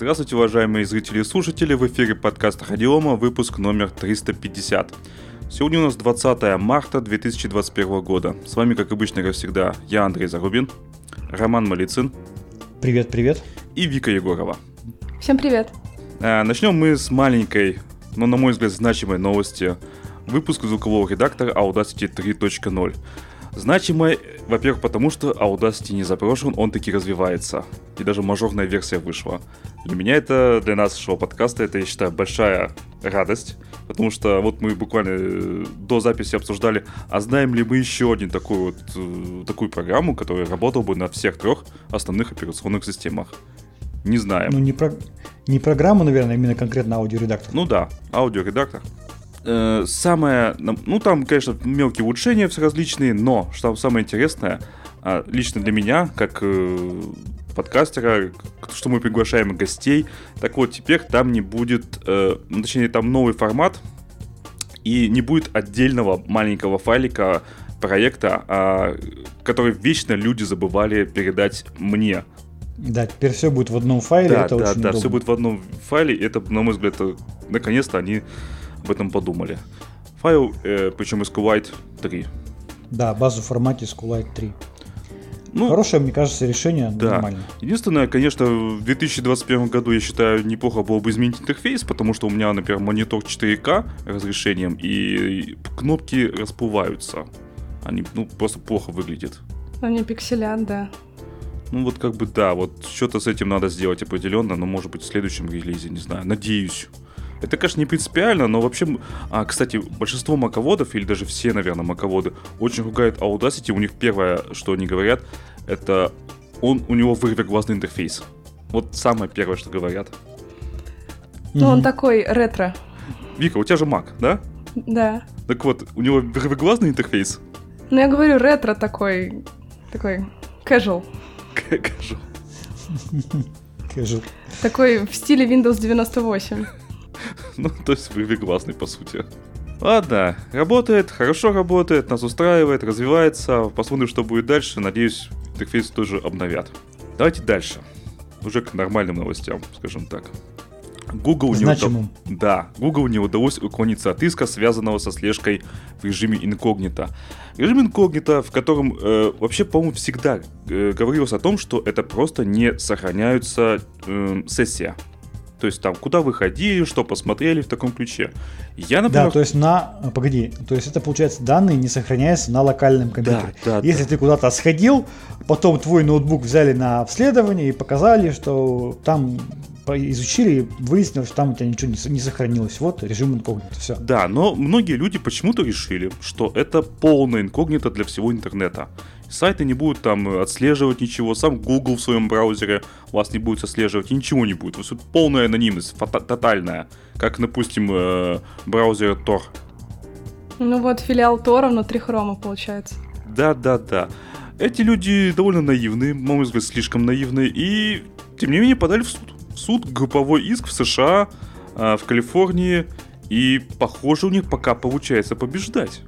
Здравствуйте, уважаемые зрители и слушатели, в эфире подкаста Радиома, выпуск номер 350. Сегодня у нас 20 марта 2021 года. С вами, как обычно, как всегда, я Андрей Зарубин, Роман Малицын. Привет, привет. И Вика Егорова. Всем привет. А, начнем мы с маленькой, но, на мой взгляд, значимой новости. Выпуск звукового редактора Audacity 3.0. Значимой, во-первых, потому что Audacity не заброшен, он таки развивается. И даже мажорная версия вышла. Для меня это, для нашего подкаста, это, я считаю, большая радость. Потому что вот мы буквально э, до записи обсуждали, а знаем ли мы еще один такой вот, э, такую программу, которая работала бы на всех трех основных операционных системах. Не знаем. Ну, не, про... не программу, наверное, именно конкретно аудиоредактор. Ну да, аудиоредактор. Э, самое, ну там, конечно, мелкие улучшения все различные, но что самое интересное, а, лично для меня, как э, подкастера, что мы приглашаем гостей, так вот теперь там не будет, э, ну, точнее там новый формат, и не будет отдельного маленького файлика проекта, а, который вечно люди забывали передать мне. Да, теперь все будет в одном файле. Да, это да, очень да, удобно. все будет в одном файле. Это, на мой взгляд, это, наконец-то они об этом подумали. Файл, э, причем SQLite 3. Да, базу в формате SQLite 3. Ну, Хорошее, мне кажется, решение да. нормально. Единственное, конечно, в 2021 году, я считаю, неплохо было бы изменить интерфейс, потому что у меня, например, монитор 4К разрешением, и кнопки расплываются. Они, ну, просто плохо выглядят. Они пикселят, да. Ну, вот как бы, да, вот что-то с этим надо сделать определенно, но, может быть, в следующем релизе, не знаю, надеюсь. Это, конечно, не принципиально, но вообще... А, кстати, большинство маководов, или даже все, наверное, маководы, очень ругают Audacity. У них первое, что они говорят, это он, у него вырвиглазный интерфейс. Вот самое первое, что говорят. Ну, Мгм. он такой ретро. Вика, у тебя же Mac, да? Да. Так вот, у него вырвиглазный интерфейс? Ну, я говорю, ретро такой... Такой casual. Кажу. Скажу. Такой в стиле Windows 98. Ну, то есть вырвиглазный, по сути. Ладно, работает, хорошо работает, нас устраивает, развивается. Посмотрим, что будет дальше. Надеюсь, интерфейс тоже обновят. Давайте дальше. Уже к нормальным новостям, скажем так. Google не, Значимым. уда- да, Google не удалось уклониться от иска, связанного со слежкой в режиме инкогнито. Режим инкогнито, в котором э, вообще, по-моему, всегда э, говорилось о том, что это просто не сохраняются э, сессия. То есть там, куда вы ходили, что посмотрели в таком ключе. Я, например... Да, то есть на... а, Погоди, то есть это, получается, данные не сохраняются на локальном компьютере. да, Если ты куда-то сходил, потом твой ноутбук взяли на обследование и показали, что там изучили и выяснилось, что там у тебя ничего не, не сохранилось. Вот режим инкогнито, все. Да, но многие люди почему-то решили, что это полное инкогнито для всего интернета. Сайты не будут там отслеживать ничего, сам Google в своем браузере вас не будет отслеживать, и ничего не будет. Вот полная анонимность, фата- тотальная. Как, допустим, э, браузер Tor. Ну вот, филиал Тора внутри хрома, получается. Да-да-да. Эти люди довольно наивные, на мой взгляд, слишком наивные, и, тем не менее, подали в суд. В суд групповой иск в США, а, в Калифорнии, и, похоже, у них пока получается побеждать.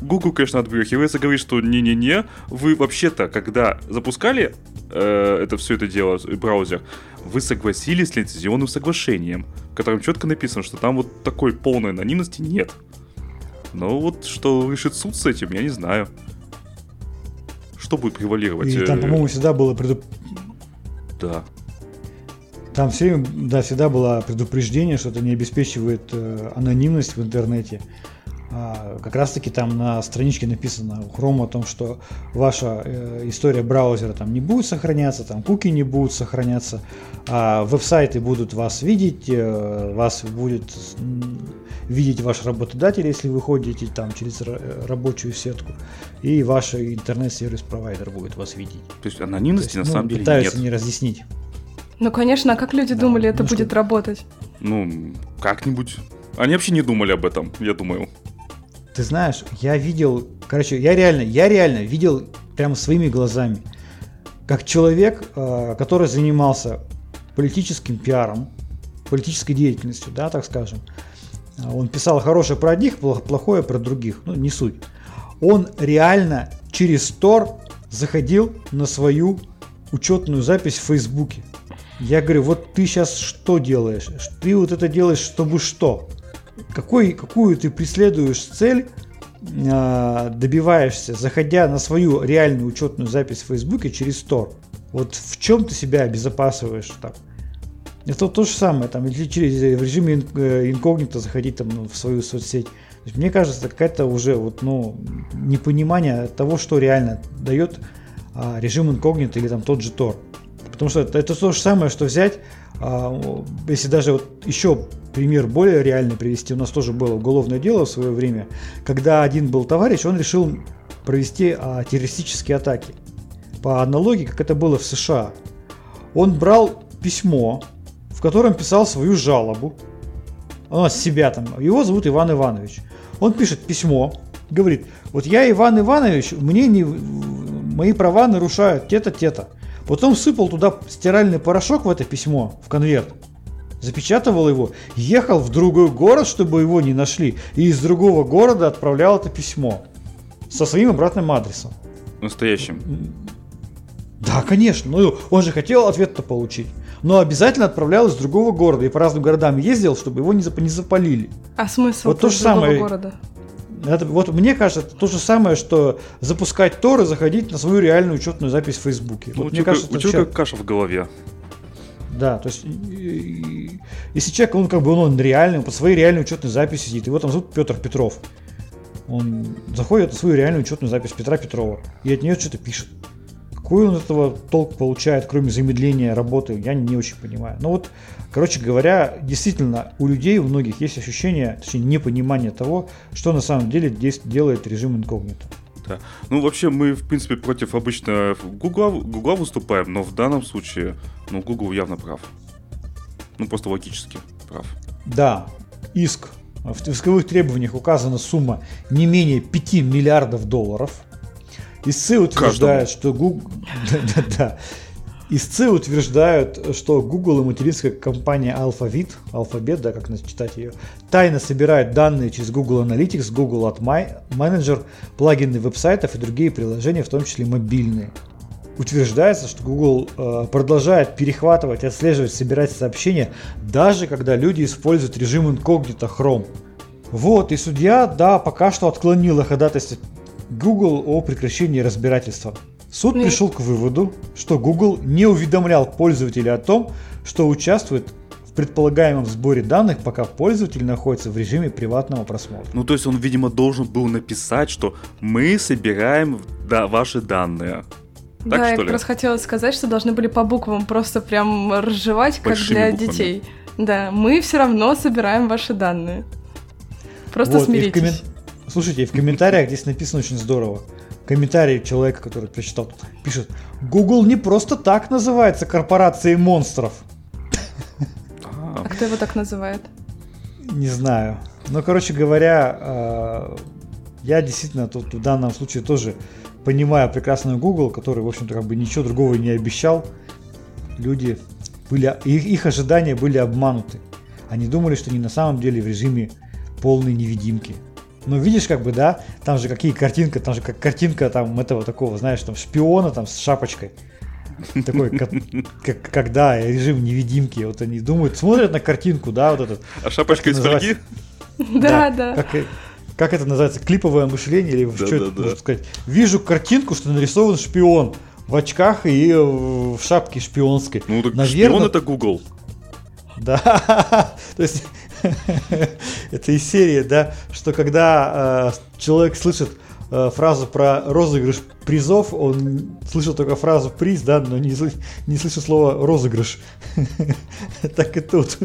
Google, конечно, отбрехивается, говорит, что не-не-не, вы вообще-то, когда запускали э, это все это дело, браузер, вы согласились с лицензионным соглашением, в котором четко написано, что там вот такой полной анонимности нет. Но вот что решит суд с этим, я не знаю. Что будет превалировать? И там, э, по-моему, всегда было преду- Да. Там все, да, всегда было предупреждение, что это не обеспечивает э, анонимность в интернете. А, как раз таки там на страничке написано у Chrome о том, что ваша э, история браузера там не будет сохраняться, там куки не будут сохраняться, а веб-сайты будут вас видеть, э, вас будет видеть ваш работодатель, если вы ходите там через э, рабочую сетку, и ваш интернет-сервис-провайдер будет вас видеть. То есть То анонимности есть, на ну, самом деле пытаются нет. не разъяснить. Ну, конечно, а как люди Да, думали, это ну будет что- работать? Ну, как-нибудь. Они вообще не думали об этом, я думаю. Ты знаешь, я видел, короче, я реально, я реально видел прямо своими глазами, как человек, э, который занимался политическим пиаром, политической деятельностью, да, так скажем. Он писал хорошее про одних, плох- плохое про других, ну не суть. Он реально через Тор заходил на свою учетную запись в Фейсбуке. Я говорю, вот ты сейчас что делаешь? Ты вот это делаешь, чтобы что? Какой, какую ты преследуешь цель, э, добиваешься, заходя на свою реальную учетную запись в Фейсбуке через Store? Вот в чем ты себя обезопасиваешь там? Это то же самое, там, или через в режиме э, инкогнито заходить там, ну, в свою соцсеть. мне кажется, это какая-то уже вот, ну, непонимание того, что реально дает а, режим инкогнито или там тот же Tor. Потому что это, это то же самое, что взять, а, если даже вот еще пример более реальный привести, у нас тоже было уголовное дело в свое время, когда один был товарищ, он решил провести а, террористические атаки. По аналогии, как это было в США. Он брал письмо, в котором писал свою жалобу. Он себя там. Его зовут Иван Иванович. Он пишет письмо, говорит, вот я Иван Иванович, мне не, мои права нарушают те-то, те-то. Потом сыпал туда стиральный порошок в это письмо, в конверт. Запечатывал его, ехал в другой город, чтобы его не нашли, и из другого города отправлял это письмо со своим обратным адресом. Настоящим. Да, конечно. Ну, он же хотел ответ-то получить но обязательно отправлял из другого города и по разным городам ездил, чтобы его не, зап- не запалили. А смысл вот то же самое. города? Это, вот мне кажется, это то же самое, что запускать Тор и заходить на свою реальную учетную запись в Фейсбуке. Ну, вот у мне кажется, у тебя как каша в голове. Да, то есть, если человек, он как бы он, он реальный, он по своей реальной учетной записи сидит, его там зовут Петр Петров. Он заходит на свою реальную учетную запись Петра Петрова и от нее что-то пишет. Какой он этого толк получает, кроме замедления работы, я не очень понимаю. Но вот, короче говоря, действительно, у людей, у многих есть ощущение, точнее, непонимание того, что на самом деле делает режим инкогнито. Да. Ну, вообще, мы, в принципе, против обычно Гугла, Гугла выступаем, но в данном случае, ну, Google явно прав. Ну, просто логически прав. Да, иск. В исковых требованиях указана сумма не менее 5 миллиардов долларов – Истцы утверждают, что Google... да, да, Истцы утверждают, что Google и материнская компания Alphabet, Alphabet, да, как читать ее, тайно собирают данные через Google Analytics, Google Ad Manager, плагины веб-сайтов и другие приложения, в том числе мобильные. Утверждается, что Google э, продолжает перехватывать, отслеживать, собирать сообщения, даже когда люди используют режим инкогнито Chrome. Вот, и судья, да, пока что отклонила ходатайство Google о прекращении разбирательства. Суд ну, пришел к выводу, что Google не уведомлял пользователя о том, что участвует в предполагаемом сборе данных, пока пользователь находится в режиме приватного просмотра. Ну, то есть он, видимо, должен был написать, что мы собираем да, ваши данные. Так, да, я как раз хотела сказать, что должны были по буквам просто прям разжевать, как для буквами. детей. Да, мы все равно собираем ваши данные. Просто вот, смиритесь. И в, коммен... Слушайте, в комментариях здесь написано очень здорово. Комментарий человека, который прочитал, пишет, Google не просто так называется корпорацией монстров. А кто его так называет? Не знаю. Но, короче говоря, э, я действительно тут в данном случае тоже понимаю прекрасную Google, который, в общем-то, как бы ничего другого не обещал. Люди были, их, их ожидания были обмануты. Они думали, что они на самом деле в режиме полной невидимки. Ну, видишь, как бы, да, там же какие картинка, там же как картинка там этого такого, знаешь, там шпиона там с шапочкой. Такой, как, как, когда режим невидимки, вот они думают, смотрят на картинку, да, вот этот. А шапочка из фольги? Да, да. Как, как это называется, клиповое мышление или да, что да, это да. можно сказать? Вижу картинку, что нарисован шпион в очках и в шапке шпионской. Ну, так Наверное... шпион это Google. Да, то есть это из серии, да, что когда э, человек слышит э, фразу про розыгрыш призов, он слышал только фразу приз, да, но не, не слышит слова розыгрыш. так и тут.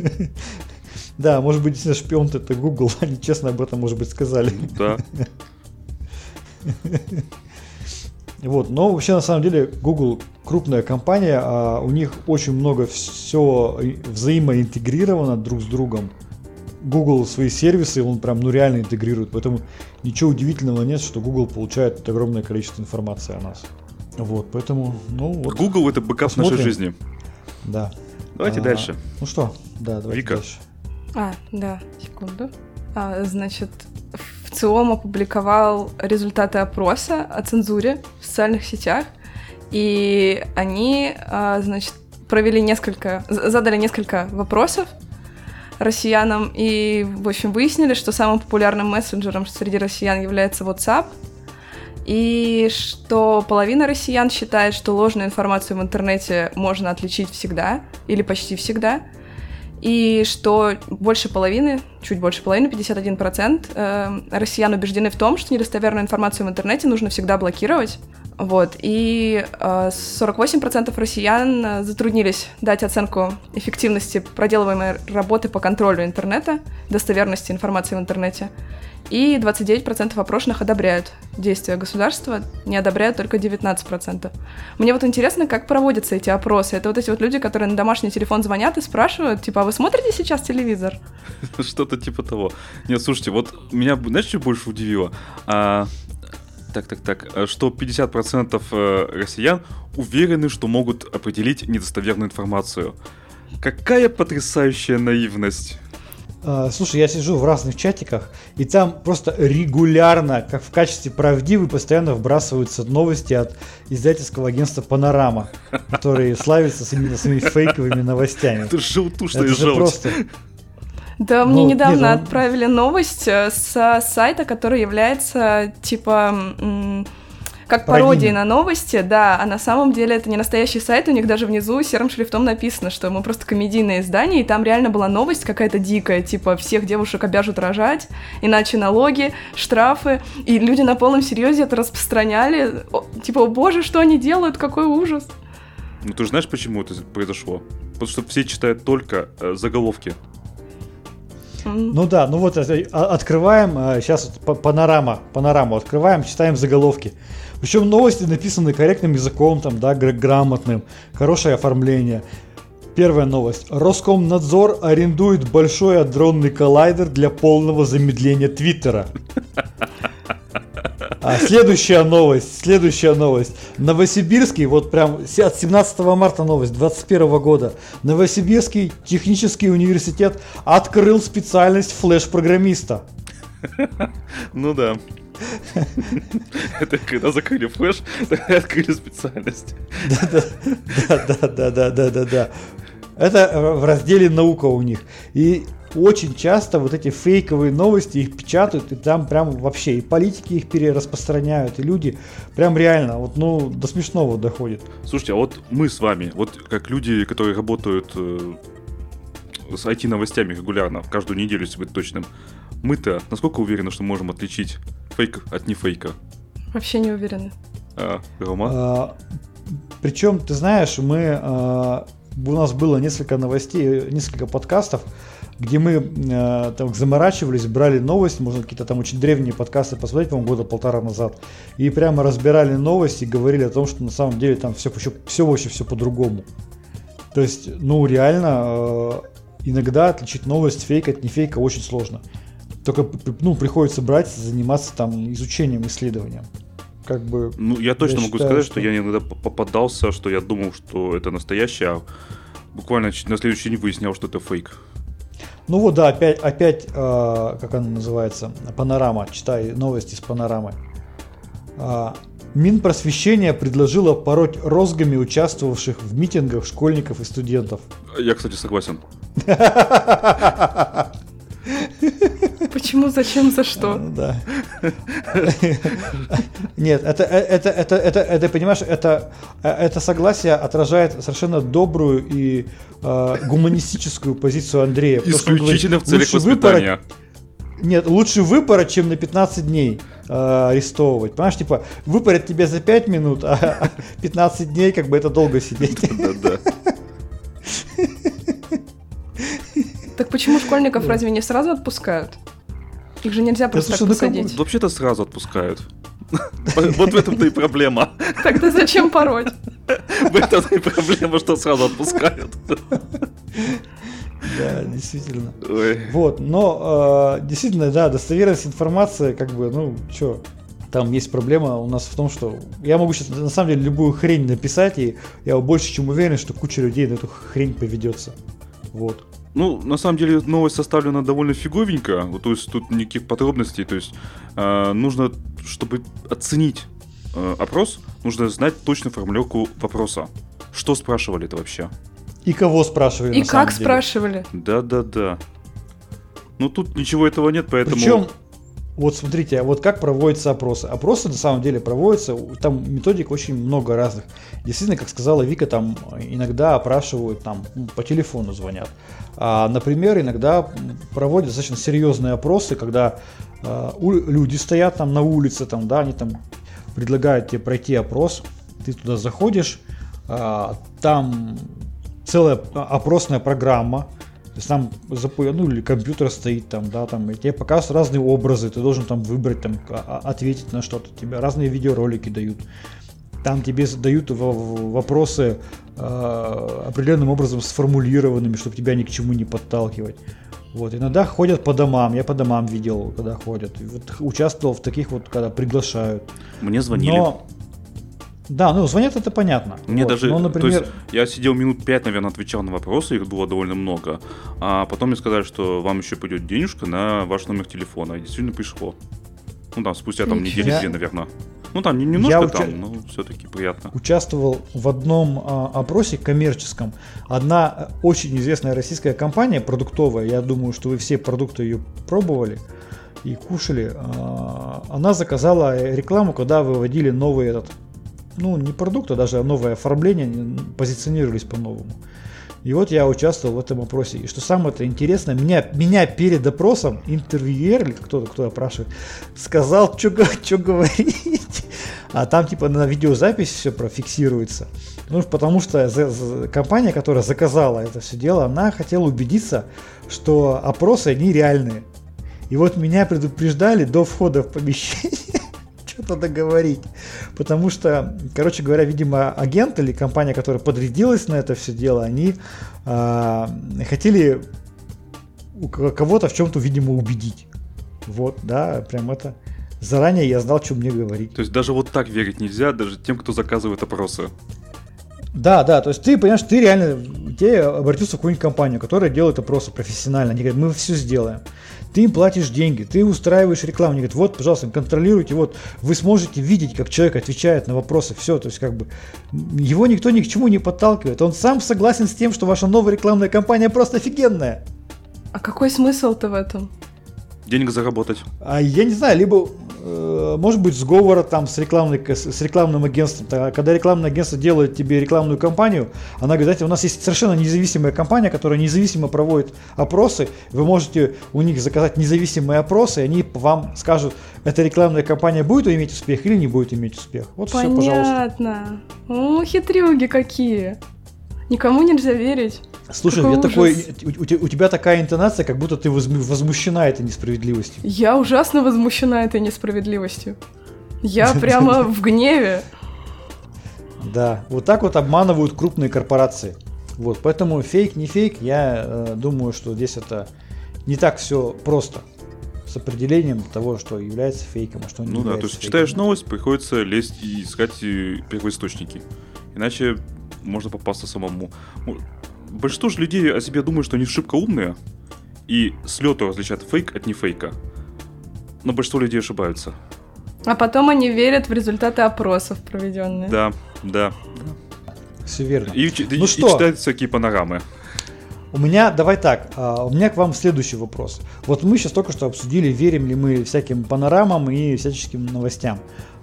да, может быть, действительно шпион это Google, они честно об этом, может быть, сказали. Да. Вот, но вообще на самом деле Google крупная компания, а у них очень много все взаимоинтегрировано друг с другом. Google свои сервисы, он прям ну реально интегрирует, поэтому ничего удивительного нет, что Google получает огромное количество информации о нас. Вот, поэтому, ну вот. Google это бэкап посмотрим. нашей жизни. Да. Давайте а, дальше. Ну что, да, давайте Вика. дальше. А, да, секунду. А, значит, ЦИОМ опубликовал результаты опроса о цензуре в социальных сетях, и они, а, значит, провели несколько, задали несколько вопросов россиянам. И, в общем, выяснили, что самым популярным мессенджером среди россиян является WhatsApp, и что половина россиян считает, что ложную информацию в интернете можно отличить всегда или почти всегда, и что больше половины, чуть больше половины, 51% э, россиян убеждены в том, что недостоверную информацию в интернете нужно всегда блокировать. Вот, и э, 48% россиян затруднились дать оценку эффективности проделываемой работы по контролю интернета, достоверности информации в интернете. И 29% опрошенных одобряют действия государства, не одобряют только 19%. Мне вот интересно, как проводятся эти опросы. Это вот эти вот люди, которые на домашний телефон звонят и спрашивают, типа, а вы смотрите сейчас телевизор? Что-то типа того. Нет, слушайте, вот меня, знаешь, что больше удивило? Так, так, так, что 50% э, россиян уверены, что могут определить недостоверную информацию. Какая потрясающая наивность. А, слушай, я сижу в разных чатиках, и там просто регулярно, как в качестве правдивы, постоянно вбрасываются новости от издательского агентства «Панорама», которые славятся именно своими фейковыми новостями. Это желтушная желть. Просто... Да, мне ну, недавно нет, ну... отправили новость э, с сайта, который является типа как пародии на новости, да, а на самом деле это не настоящий сайт, у них даже внизу серым шрифтом написано, что мы просто комедийное издание, и там реально была новость какая-то дикая, типа всех девушек обяжут рожать, иначе налоги, штрафы, и люди на полном серьезе это распространяли, типа, о боже, что они делают, какой ужас. Ну ты же знаешь, почему это произошло? Потому что все читают только э, заголовки. Ну да, ну вот э, а, открываем, сейчас э, панорама, панораму открываем, читаем заголовки. Причем новости написаны корректным языком, там, да, грамотным, хорошее оформление. Первая новость. Роскомнадзор арендует большой адронный коллайдер для полного замедления Твиттера. А, следующая новость, следующая новость. Новосибирский, вот прям от 17 марта новость 2021 года. Новосибирский технический университет открыл специальность флеш-программиста. Ну да. Это когда закрыли флеш, тогда открыли специальность. Да-да-да-да-да-да-да. Это в разделе наука у них. И очень часто вот эти фейковые новости их печатают, и там прям вообще и политики их перераспространяют, и люди прям реально, вот ну, до смешного доходит. Слушайте, а вот мы с вами, вот как люди, которые работают э, с IT-новостями регулярно, каждую неделю, если быть точным, мы-то насколько уверены, что можем отличить фейк от не фейка? Вообще не уверены. А, Рома? А, причем, ты знаешь, мы а, у нас было несколько новостей, несколько подкастов, где мы э, там заморачивались, брали новости, можно какие-то там очень древние подкасты посмотреть, по-моему, года полтора назад, и прямо разбирали новости, говорили о том, что на самом деле там все, все, все вообще все по-другому. То есть, ну, реально, э, иногда отличить новость фейк от не фейка очень сложно. Только, ну, приходится брать, заниматься там изучением, исследованием. Как бы, ну, я точно я могу считаю, сказать, что... что я иногда попадался, что я думал, что это настоящее, а буквально на следующий день выяснял, что это фейк. Ну вот, да, опять, опять э, как она называется, панорама, читай новости с панорамы. Э, Минпросвещение предложило пороть розгами участвовавших в митингах школьников и студентов. Я, кстати, согласен. Почему, зачем, за что? Да. Нет, это, это, это, это, это, понимаешь, это, это согласие отражает совершенно добрую и э, гуманистическую позицию Андрея. Исключительно говорит, в целях воспитания. Нет, лучше выпороть, чем на 15 дней э, арестовывать. Понимаешь, типа, выпороть тебя за 5 минут, а 15 дней, как бы это долго сидеть. Да-да. Так почему школьников разве не сразу отпускают? Их же нельзя просто да, слушай, так ну, посадить. Вообще-то сразу отпускают. Вот в этом-то и проблема. Тогда зачем пороть? В этом-то и проблема, что сразу отпускают. Да, действительно. Вот, но э, действительно, да, достоверность информации, как бы, ну, что, там есть проблема у нас в том, что я могу сейчас на самом деле любую хрень написать, и я больше чем уверен, что куча людей на эту хрень поведется. Вот. Ну, на самом деле, новость составлена довольно фиговенько, то есть тут никаких подробностей, то есть э, нужно, чтобы оценить э, опрос, нужно знать точно формулировку вопроса. Что спрашивали это вообще? И кого спрашивали? И на самом как деле. спрашивали? Да-да-да. Ну тут ничего этого нет, поэтому... Причем, вот смотрите, а вот как проводятся опросы. Опросы на самом деле проводятся, там методик очень много разных. Действительно, как сказала Вика, там иногда опрашивают, там по телефону звонят. А, например, иногда проводят достаточно серьезные опросы, когда а, люди стоят там на улице, там, да, они там предлагают тебе пройти опрос, ты туда заходишь, а, там целая опросная программа, то есть там запо- ну, или компьютер стоит там, да, там, и тебе показывают разные образы, ты должен там выбрать, там, а- а- ответить на что-то, тебе разные видеоролики дают. Там тебе задают вопросы э, определенным образом сформулированными, чтобы тебя ни к чему не подталкивать. Вот, иногда ходят по домам, я по домам видел, когда ходят. Вот участвовал в таких вот, когда приглашают. Мне звонили. Но... Да, ну звонят это понятно. Мне Вот, даже, но, то например, есть, я сидел минут пять, наверное, отвечал на вопросы, их было довольно много. А потом мне сказали, что вам еще придет денежка на ваш номер телефона. И действительно пришло. Ну там, спустя там недели две, наверное. Ну там не- немножко Я там, уча- но все-таки приятно. участвовал в одном а, опросе коммерческом. Одна э, очень известная российская компания продуктовая, я думаю, что вы все продукты ее пробовали и кушали, а, она заказала рекламу, когда выводили новый этот, ну не продукт, а даже новое оформление, позиционировались по-новому. И вот я участвовал в этом опросе. И что самое это интересное, меня, меня перед опросом интервьюер или кто-то, кто опрашивает, сказал, что говорить. А там типа на видеозапись все профиксируется. Ну, потому что компания, которая заказала это все дело, она хотела убедиться, что опросы, они реальные. И вот меня предупреждали до входа в помещение что-то договорить. Потому что, короче говоря, видимо, агент или компания, которая подрядилась на это все дело, они а, хотели кого-то в чем-то, видимо, убедить. Вот, да, прям это. Заранее я знал, что мне говорить. То есть даже вот так верить нельзя, даже тем, кто заказывает опросы. Да, да, то есть ты, понимаешь, ты реально, тебе обратился в какую-нибудь компанию, которая делает опросы профессионально, они говорят, мы все сделаем. Ты им платишь деньги, ты устраиваешь рекламу, они говорят, вот, пожалуйста, контролируйте, вот, вы сможете видеть, как человек отвечает на вопросы, все, то есть как бы его никто ни к чему не подталкивает, он сам согласен с тем, что ваша новая рекламная кампания просто офигенная. А какой смысл-то в этом? Денег заработать. А я не знаю, либо э, может быть сговора там с, рекламной, с рекламным агентством. Когда рекламное агентство делает тебе рекламную кампанию, она говорит, знаете, у нас есть совершенно независимая компания, которая независимо проводит опросы. Вы можете у них заказать независимые опросы, и они вам скажут, эта рекламная кампания будет иметь успех или не будет иметь успех. Вот все, пожалуйста. Понятно. О, хитрюги какие. Никому нельзя верить. Слушай, Какой я такой, у, у у тебя такая интонация, как будто ты возму- возмущена этой несправедливостью. Я ужасно возмущена этой несправедливостью. Я прямо в гневе. Да, вот так вот обманывают крупные корпорации. Вот, поэтому фейк, не фейк, я э, думаю, что здесь это не так все просто с определением того, что является фейком, а что не Ну да, то является есть фейком. читаешь новость, приходится лезть и искать э, первоисточники. Иначе можно попасться самому. Большинство же людей о себе думают, что они шибко умные, и с лету различают фейк от не фейка. Но большинство людей ошибаются. А потом они верят в результаты опросов проведенные. Да, да. Все верно. И, Ну и что? читают всякие панорамы. У меня, давай так, а, у меня к вам следующий вопрос. Вот мы сейчас только что обсудили, верим ли мы всяким панорамам и всяческим новостям.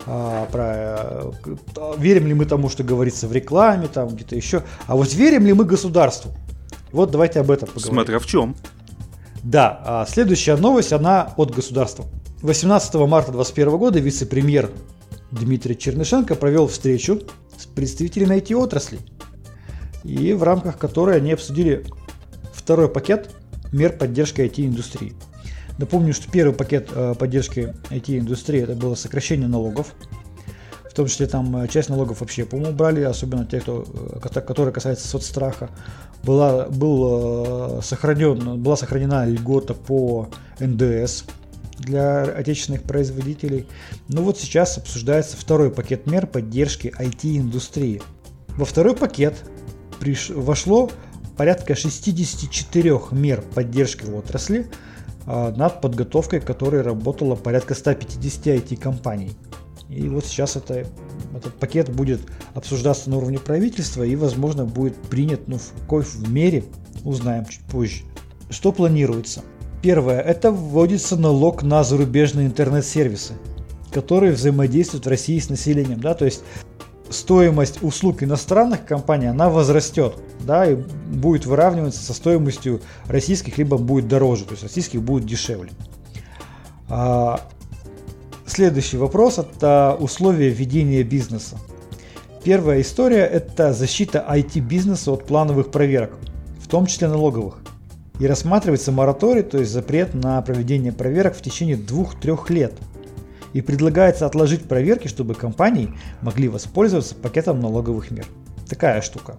А, про, э, верим ли мы тому, что говорится в рекламе, там где-то еще. А вот верим ли мы государству? Вот давайте об этом поговорим. Смотря в чем. Да, а следующая новость, она от государства. 18 марта 2021 года вице-премьер Дмитрий Чернышенко провел встречу с представителями IT-отрасли, и в рамках которой они обсудили второй пакет мер поддержки IT-индустрии. Напомню, что первый пакет э, поддержки IT-индустрии это было сокращение налогов, в том числе там э, часть налогов вообще, по-моему, брали, особенно те, кто, э, кото- которые касается соцстраха. Была, был, сохранен, была сохранена льгота по НДС для отечественных производителей. Но вот сейчас обсуждается второй пакет мер поддержки IT-индустрии. Во второй пакет приш- вошло порядка 64 мер поддержки в отрасли, а, над подготовкой которой работало порядка 150 IT-компаний. И вот сейчас это этот пакет будет обсуждаться на уровне правительства и, возможно, будет принят ну, в какой в мере, узнаем чуть позже. Что планируется? Первое, это вводится налог на зарубежные интернет-сервисы, которые взаимодействуют в России с населением. Да? То есть стоимость услуг иностранных компаний, она возрастет, да, и будет выравниваться со стоимостью российских, либо будет дороже, то есть российских будет дешевле. А, следующий вопрос – это условия ведения бизнеса. Первая история – это защита IT-бизнеса от плановых проверок, в том числе налоговых. И рассматривается мораторий, то есть запрет на проведение проверок в течение 2-3 лет – и предлагается отложить проверки, чтобы компании могли воспользоваться пакетом налоговых мер. Такая штука.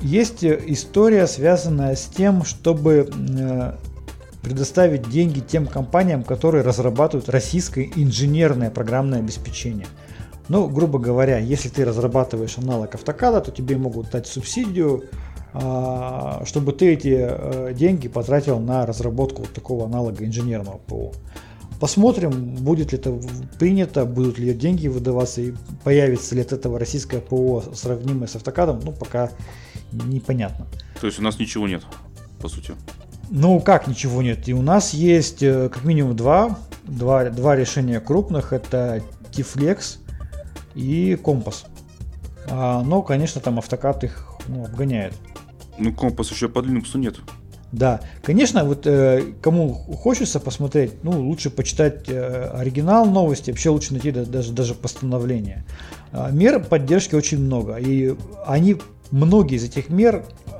Есть э, история, связанная с тем, чтобы э, предоставить деньги тем компаниям, которые разрабатывают российское инженерное программное обеспечение. Ну, грубо говоря, если ты разрабатываешь аналог автокада, то тебе могут дать субсидию, а, чтобы ты эти э, деньги потратил на разработку вот такого аналога инженерного ПО. Посмотрим, будет ли это принято, будут ли деньги выдаваться и появится ли от этого российское ПО сравнимое с автокадом, ну пока непонятно. То есть у нас ничего нет, по сути? Ну как ничего нет? И у нас есть э, как минимум два, два, два решения крупных. Это Тифлекс и Компас. А, но, конечно, там автокад их ну, обгоняет. Ну, Компас еще под Linux нет. Да, конечно, вот э, кому хочется посмотреть, ну, лучше почитать э, оригинал новости, вообще лучше найти да, даже, даже постановление. Э, мер поддержки очень много, и они, многие из этих мер э,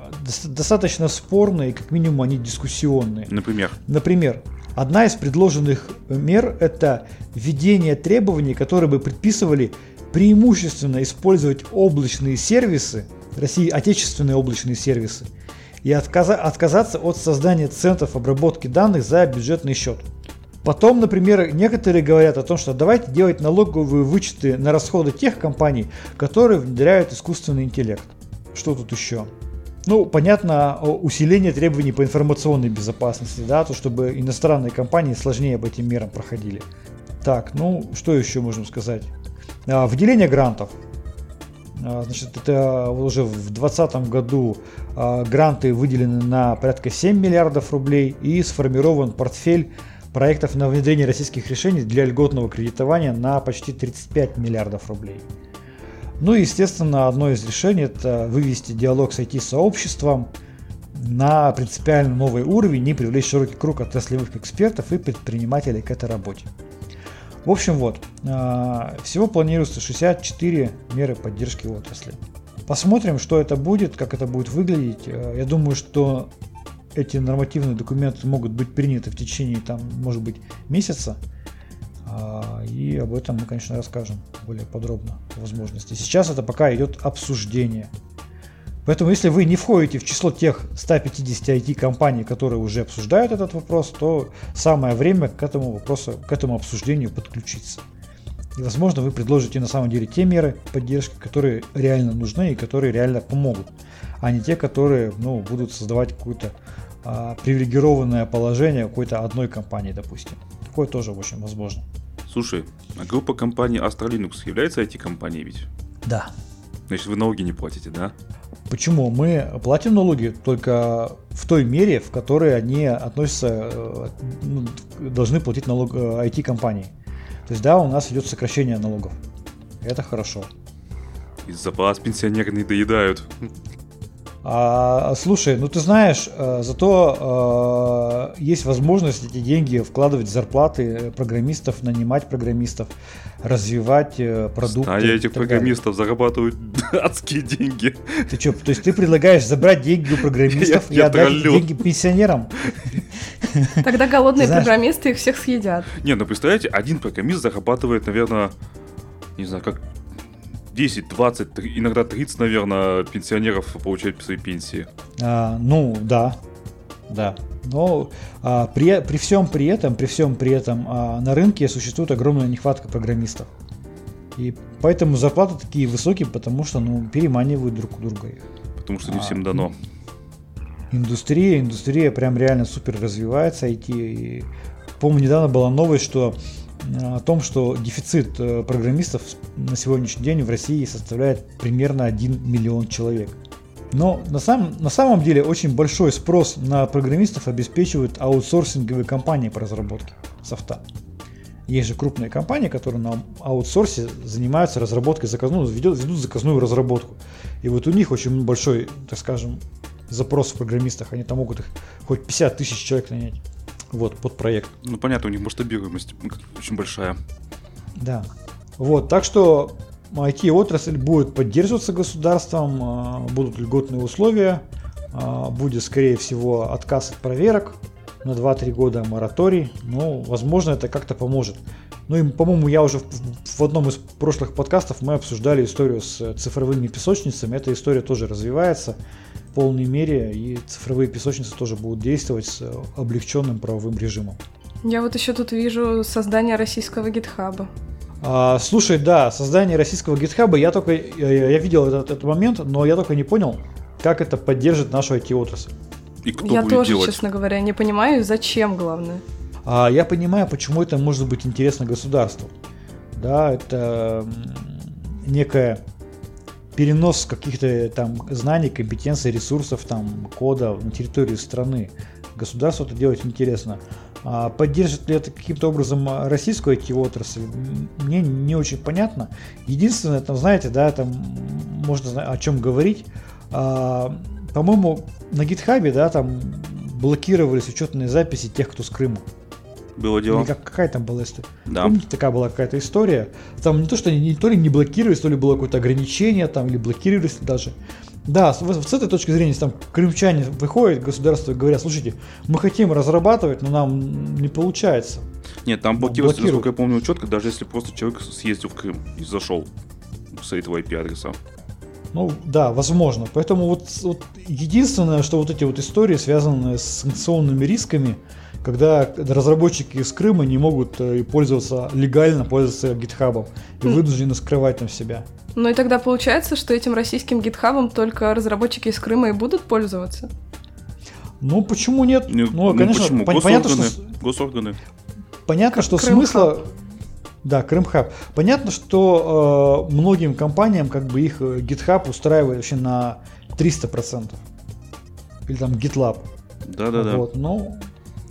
достаточно спорные, как минимум они дискуссионные. Например? Например, одна из предложенных мер – это введение требований, которые бы предписывали преимущественно использовать облачные сервисы, России отечественные облачные сервисы – и отказа- отказаться от создания центров обработки данных за бюджетный счет. Потом, например, некоторые говорят о том, что давайте делать налоговые вычеты на расходы тех компаний, которые внедряют искусственный интеллект. Что тут еще? Ну, понятно, усиление требований по информационной безопасности, да, то чтобы иностранные компании сложнее об этим мерам проходили. Так, ну, что еще можем сказать? А, выделение грантов. А, значит, это уже в 2020 году а, гранты выделены на порядка 7 миллиардов рублей и сформирован портфель проектов на внедрение российских решений для льготного кредитования на почти 35 миллиардов рублей. Ну и, естественно, одно из решений – это вывести диалог с IT-сообществом на принципиально новый уровень и привлечь широкий круг отраслевых экспертов и предпринимателей к этой работе. В общем, вот, а, всего планируется 64 меры поддержки отрасли. Посмотрим, что это будет, как это будет выглядеть. А, я думаю, что эти нормативные документы могут быть приняты в течение, там, может быть, месяца. А, и об этом мы, конечно, расскажем более подробно возможности. Сейчас это пока идет обсуждение. Поэтому, если вы не входите в число тех 150 IT-компаний, которые уже обсуждают этот вопрос, то самое время к этому вопросу, к этому обсуждению подключиться. И, возможно, вы предложите на самом деле те меры поддержки, которые реально нужны и которые реально помогут, а не те, которые ну, будут создавать какое-то а, привилегированное положение какой-то одной компании, допустим. Такое тоже очень возможно. Слушай, а группа компаний Astra Linux является IT-компанией ведь? Да. Значит, вы налоги не платите, да? Почему? Мы платим налоги только в той мере, в которой они относятся, э, ну, должны платить налог IT-компании. Э, То есть, да, у нас идет сокращение налогов. Это хорошо. Из запас пенсионеры доедают. А, слушай, ну ты знаешь, э, зато э, есть возможность эти деньги вкладывать в зарплаты программистов, нанимать программистов, развивать э, продукты. А я этих программистов далее. зарабатывают адские деньги. Ты что, то есть ты предлагаешь забрать деньги у программистов и отдать деньги пенсионерам? Тогда голодные программисты их всех съедят. Не, ну представляете, один программист зарабатывает, наверное, не знаю, как 10, 20, иногда 30, наверное, пенсионеров получают свои пенсии. А, ну, да. Да. Но а, при, при всем при этом, при всем при этом а, на рынке существует огромная нехватка программистов. И поэтому зарплаты такие высокие, потому что ну, переманивают друг у друга их. Потому что не а, всем дано. Индустрия, индустрия прям реально супер развивается, IT. И, помню, недавно была новость, что о том, что дефицит э, программистов на сегодняшний день в России составляет примерно 1 миллион человек. Но на, сам, на самом деле очень большой спрос на программистов обеспечивают аутсорсинговые компании по разработке софта. Есть же крупные компании, которые на аутсорсе занимаются разработкой заказной, ведут, ведут заказную разработку. И вот у них очень большой, так скажем, запрос в программистах. Они там могут их хоть 50 тысяч человек нанять. Вот, под проект. Ну, понятно, у них масштабируемость очень большая. Да. Вот, так что IT-отрасль будет поддерживаться государством, а, будут льготные условия, а, будет, скорее всего, отказ от проверок на 2-3 года мораторий. Ну, возможно, это как-то поможет. Ну и, по-моему, я уже в, в одном из прошлых подкастов мы обсуждали историю с цифровыми песочницами. Эта история тоже развивается в полной мере, и цифровые песочницы тоже будут действовать с облегченным правовым режимом. Я вот еще тут вижу создание российского гитхаба. А, слушай, да, создание российского гитхаба, я только, я, я видел этот, этот момент, но я только не понял, как это поддержит нашу IT-отрасль. И кто я будет тоже, делать? честно говоря, не понимаю, зачем, главное. А я понимаю, почему это может быть интересно государству. Да, это некая перенос каких-то там знаний, компетенций, ресурсов, там, кода на территорию страны. Государству это делать интересно. А поддержит ли это каким-то образом российскую IT-отрасль, мне не очень понятно. Единственное, там, знаете, да, там можно о чем говорить. А, по-моему, на гитхабе, да, там блокировались учетные записи тех, кто с Крыма. Было дело. Как, какая там была история? Да. Помните, такая была какая-то история. Там не то, что они не, то ли не блокировались, то ли было какое-то ограничение, там, или блокировались даже. Да, с, с этой точки зрения, если там крымчане выходят, государство говорят, слушайте, мы хотим разрабатывать, но нам не получается. Нет, там блокируется, насколько я помню, четко, даже если просто человек съездил в Крым и зашел с этого IP-адреса. Ну да, возможно. Поэтому вот, вот единственное, что вот эти вот истории, связанные с санкционными рисками, когда разработчики из Крыма не могут э, пользоваться легально пользоваться гитхабом и хм. вынуждены скрывать там себя. Ну и тогда получается, что этим российским гитхабом только разработчики из Крыма и будут пользоваться? Ну почему нет? Не, ну, ну, конечно, почему? Пон- понятно, что госорганы. Понятно, что Крым смысла. Хаб. Да, Крымхаб. Понятно, что э, многим компаниям как бы их э, GitHub устраивает вообще на 300%. Или там GitLab. Да-да-да. Вот, ну,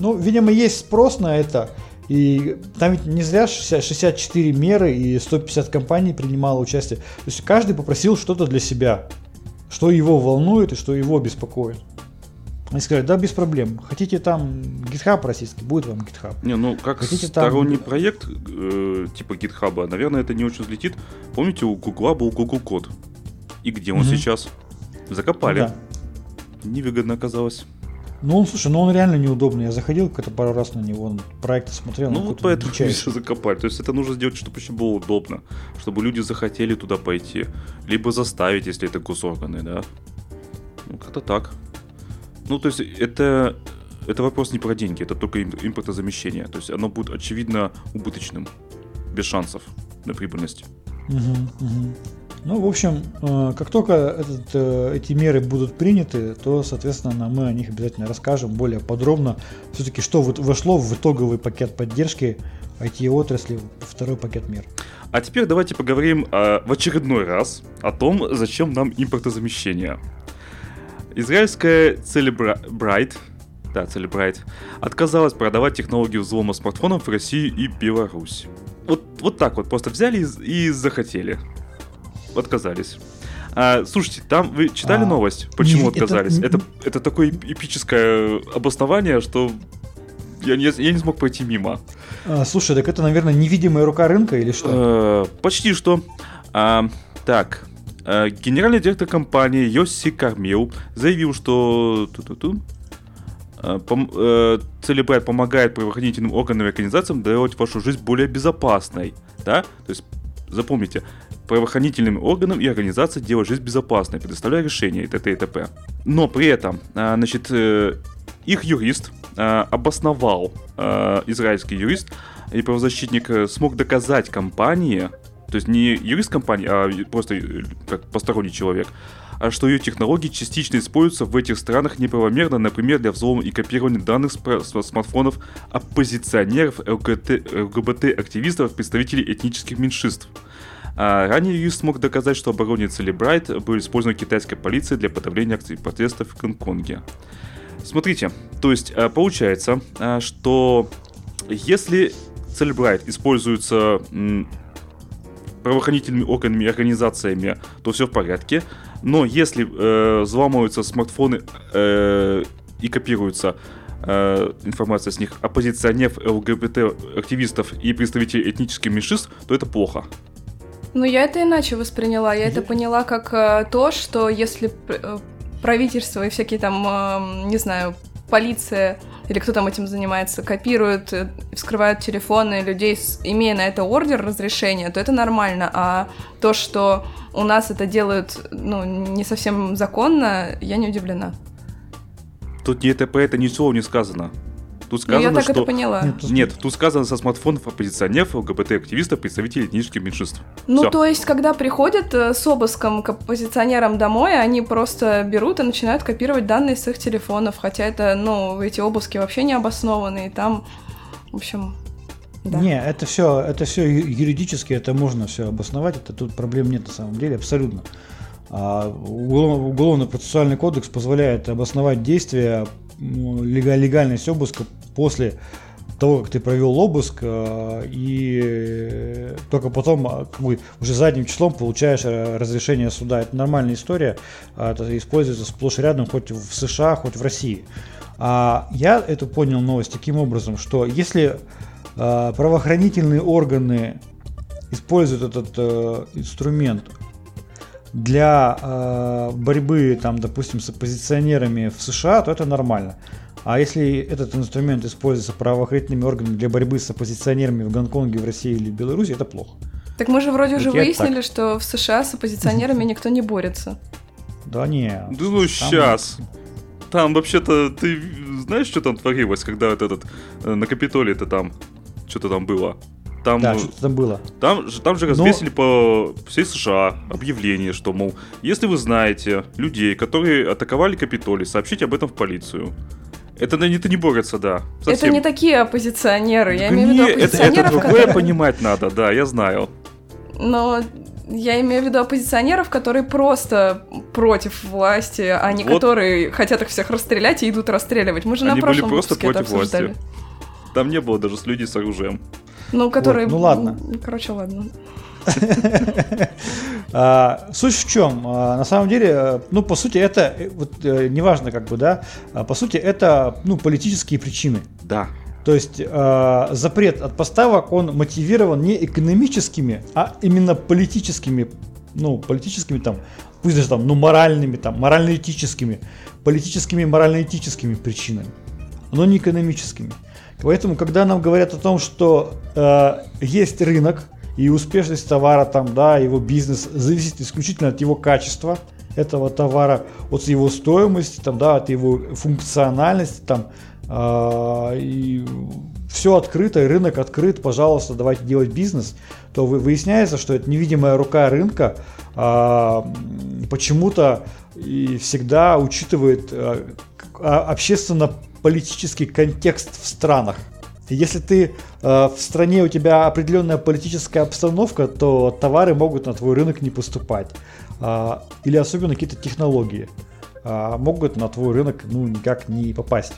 ну, видимо, есть спрос на это. И там ведь не зря 60, 64 меры и 150 компаний принимало участие. То есть каждый попросил что-то для себя, что его волнует и что его беспокоит. Они сказали, да, без проблем. Хотите там GitHub российский, будет вам GitHub. Не, ну как Хотите сторонний там... проект э, типа GitHub, наверное, это не очень взлетит. Помните, у Google был Google Код. И где он угу. сейчас? Закопали. Да. Невыгодно оказалось. Ну, он, слушай, ну он реально неудобный. Я заходил как-то пару раз на него, он проект смотрел. Ну, вот поэтому все закопали. То есть это нужно сделать, чтобы вообще было удобно. Чтобы люди захотели туда пойти. Либо заставить, если это госорганы, да. Ну, как-то так. Ну, то есть это, это вопрос не про деньги, это только импортозамещение. То есть оно будет очевидно убыточным, без шансов на прибыльность. Угу, угу. Ну, в общем, э, как только этот, э, эти меры будут приняты, то, соответственно, мы о них обязательно расскажем более подробно. Все-таки, что вошло в итоговый пакет поддержки IT-отрасли, второй пакет мер. А теперь давайте поговорим э, в очередной раз о том, зачем нам импортозамещение. Израильская Celebrite, да, Celebrite, отказалась продавать технологию взлома смартфонов в Россию и Беларусь. Вот, вот так вот просто взяли и, и захотели отказались. А, слушайте, там вы читали а, новость, почему не, отказались? Это, это, это такое эпическое обоснование, что я не, я не смог пройти мимо. А, слушай, так это, наверное, невидимая рука рынка или что? А, почти что. А, так, а, генеральный директор компании Йосси Кармил заявил, что ту-ту-ту, пом, э, Целебрайт помогает правоохранительным органам и организациям делать вашу жизнь более безопасной. Да? То есть, запомните, правоохранительным органам и организациям делать жизнь безопасной, предоставляя решения и т.д. и т.п. Но при этом, а, значит, э, их юрист а, обосновал, а, израильский юрист и правозащитник э, смог доказать компании, то есть не юрист компании, а просто э, как посторонний человек, а что ее технологии частично используются в этих странах неправомерно, например, для взлома и копирования данных с смартфонов оппозиционеров, ЛГБТ-активистов, представителей этнических меньшинств. А ранее юрист смог доказать, что обороне Целебрайт был использован китайской полицией для подавления акций протестов в Гонконге. Смотрите, то есть э, получается, э, что если Cellbrite используется правоохранительными органами и организациями, то все в порядке. Но если э, взламываются смартфоны э, и копируются э, информация с них оппозиционеров, ЛГБТ-активистов и представителей этнических меньшинств, то это плохо. Ну, я это иначе восприняла. Я это поняла как э, то, что если э, правительство и всякие там, э, не знаю, полиция или кто там этим занимается, копируют, э, вскрывают телефоны людей, имея на это ордер, разрешение, то это нормально. А то, что у нас это делают ну, не совсем законно, я не удивлена. Тут по это ни слова не сказано. Тут сказано, ну, я так что... это поняла. Нет, тут... Нет, тут сказано со смартфонов оппозиционеров, ЛГБТ-активистов, представителей этнических меньшинств. Ну, Всё. то есть, когда приходят э, с обыском к оппозиционерам домой, они просто берут и начинают копировать данные с их телефонов, хотя это, ну, эти обыски вообще не обоснованные, там, в общем, да. Не, это все, это все юридически, это можно все обосновать, это тут проблем нет на самом деле, абсолютно. А Уголовно-процессуальный кодекс позволяет обосновать действия, легальность обыска после того, как ты провел обыск, э, и только потом э, как бы, уже задним числом получаешь э, разрешение суда. Это нормальная история, это используется сплошь и рядом хоть в США, хоть в России. А я это понял новость таким образом, что если правоохранительные органы используют этот инструмент для борьбы, там, допустим, с оппозиционерами в США, то это нормально. А если этот инструмент используется правоохранительными органами для борьбы с оппозиционерами в Гонконге, в России или в Беларуси, это плохо. Так мы же вроде уже выяснили, так. что в США с оппозиционерами никто не борется. Да не. Да ну сейчас. Там вообще-то, ты знаешь, что там творилось, когда вот этот э, на Капитолии это там, что-то там было? Там, да, что-то там было. Там, там же развесили Но... по всей США объявление, что, мол, если вы знаете людей, которые атаковали Капитолий, сообщите об этом в полицию. Это, это не борется, да. Совсем. Это не такие оппозиционеры. Я имею в виду оппозиционеров, это, это другое которые... понимать надо, да, я знаю. Но я имею в виду оппозиционеров, которые просто против власти, а не вот. которые хотят их всех расстрелять и идут расстреливать. Мы же Они на прошлом были просто против это обсуждали. власти. Там не было даже с людей с оружием. Ну, которые... Вот, ну ладно. Короче, ладно. А, суть в чем? А, на самом деле, э, ну, по сути, это, э, вот, э, неважно, как бы, да, а, по сути, это, ну, политические причины. Да. То есть э, запрет от поставок, он мотивирован не экономическими, а именно политическими, ну, политическими там, пусть даже там, ну, моральными, там, морально-этическими, политическими, морально-этическими причинами, но не экономическими. Поэтому, когда нам говорят о том, что э, есть рынок, и успешность товара там, да, его бизнес зависит исключительно от его качества этого товара, от его стоимости, там, да, от его функциональности, там, э, и все открыто, и рынок открыт, пожалуйста, давайте делать бизнес, то выясняется, что это невидимая рука рынка э, почему-то и всегда учитывает э, общественно-политический контекст в странах. Если ты э, в стране у тебя определенная политическая обстановка, то товары могут на твой рынок не поступать. Э, или особенно какие-то технологии э, могут на твой рынок ну, никак не попасть.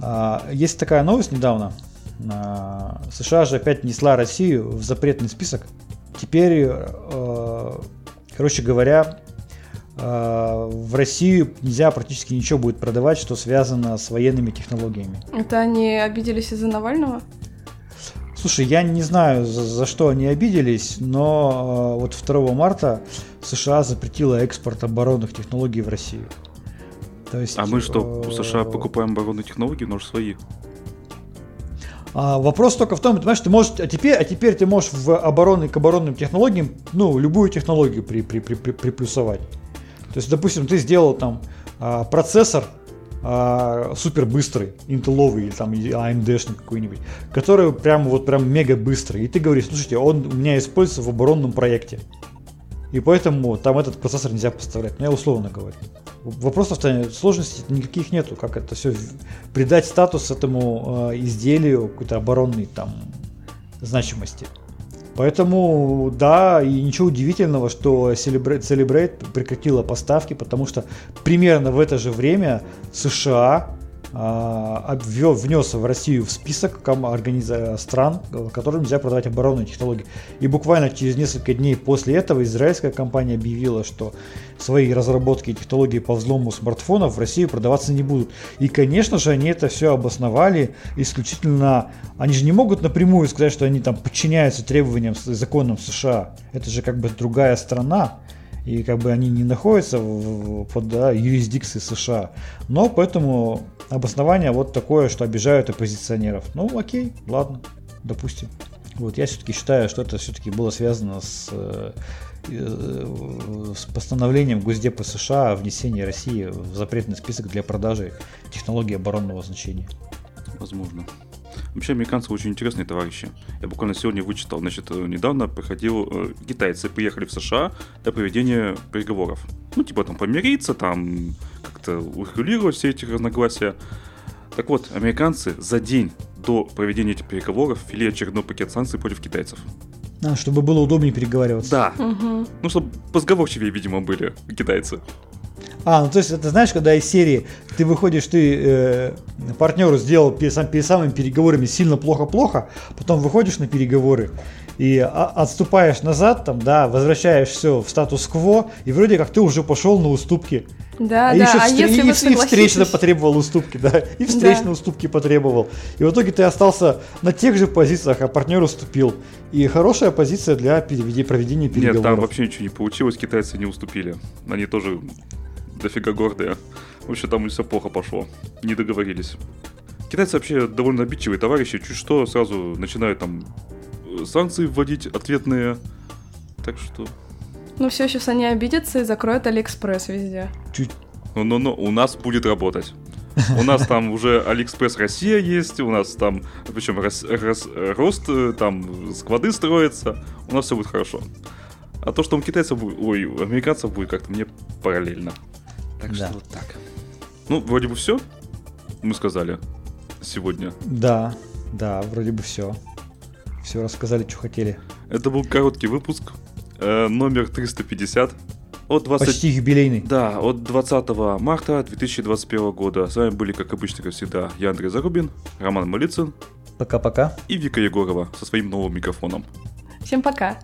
Э, есть такая новость недавно. Э, США же опять несла Россию в запретный список. Теперь, э, короче говоря, в Россию нельзя практически ничего будет продавать, что связано с военными технологиями. Это они обиделись из-за Навального? Слушай, я не знаю, за, за что они обиделись, но э, вот 2 марта США запретила экспорт оборонных технологий в Россию. То есть, а мы что, у США покупаем оборонные технологии, но свои? А, вопрос только в том, понимаешь, ты можешь, а теперь, а теперь ты можешь в оборонной к оборонным технологиям, ну, любую технологию при, при, при, при, приплюсовать. То есть, допустим, ты сделал там а, процессор а, супер быстрый, интеловый или там AMD какой-нибудь, который прям вот прям мега быстрый. И ты говоришь, слушайте, он у меня используется в оборонном проекте. и поэтому там этот процессор нельзя поставлять. Ну, я условно говорю. Вопросов-то сложностей никаких нету, как это все придать статус этому э, изделию какой-то оборонной там значимости. Поэтому, да, и ничего удивительного, что Celebrate, прекратила поставки, потому что примерно в это же время США а, внес в Россию в список стран, которым нельзя продавать оборонные технологии. И буквально через несколько дней после этого израильская компания объявила, что свои разработки и технологии по взлому смартфонов в Россию продаваться не будут. И, конечно же, они это все обосновали исключительно... Они же не могут напрямую сказать, что они там подчиняются требованиям законам США. Это же как бы другая страна и как бы они не находятся в, под да, юрисдикцией США. Но поэтому обоснование вот такое, что обижают оппозиционеров. Ну окей, ладно, допустим. Вот я все-таки считаю, что это все-таки было связано с, э, с постановлением Госдепа США о внесении России в запретный список для продажи технологий оборонного значения. Возможно. Вообще, американцы очень интересные товарищи. Я буквально сегодня вычитал, значит, э, недавно приходил, э, китайцы приехали в США для проведения переговоров. Ну, типа там помириться, там как-то урегулировать все эти разногласия. Так вот, американцы за день до проведения этих переговоров ввели очередной пакет санкций против китайцев. А, чтобы было удобнее переговариваться. Да. Угу. Ну, чтобы позговорчивее, видимо, были китайцы. А, ну то есть это знаешь, когда из серии ты выходишь, ты э, партнеру сделал перед, сам, перед самыми переговорами сильно плохо-плохо, потом выходишь на переговоры и а, отступаешь назад, там, да, возвращаешь все в статус-кво, и вроде как ты уже пошел на уступки. Да, а да, еще а встр... если и, вы и встречно потребовал уступки, да, и встречно да. уступки потребовал. И в итоге ты остался на тех же позициях, а партнер уступил. И хорошая позиция для проведения переговоров. Нет, там вообще ничего не получилось, китайцы не уступили. Они тоже дофига гордые. В общем, там все плохо пошло. Не договорились. Китайцы вообще довольно обидчивые товарищи. Чуть что, сразу начинают там э, санкции вводить ответные. Так что... Ну все, сейчас они обидятся и закроют Алиэкспресс везде. Чуть. Ну, ну, ну, у нас будет работать. У нас там уже Алиэкспресс Россия есть, у нас там, причем рос, рос, рост, э, там склады строятся, у нас все будет хорошо. А то, что у китайцев, ой, у американцев будет как-то мне параллельно. Так да. что вот так. Ну, вроде бы все. Мы сказали сегодня. Да, да, вроде бы все. Все рассказали, что хотели. Это был короткий выпуск, э, номер 350. От 20... Почти юбилейный. Да, от 20 марта 2021 года. С вами были, как обычно, как всегда, я Андрей Зарубин, Роман Малицын. Пока-пока. И Вика Егорова со своим новым микрофоном. Всем пока.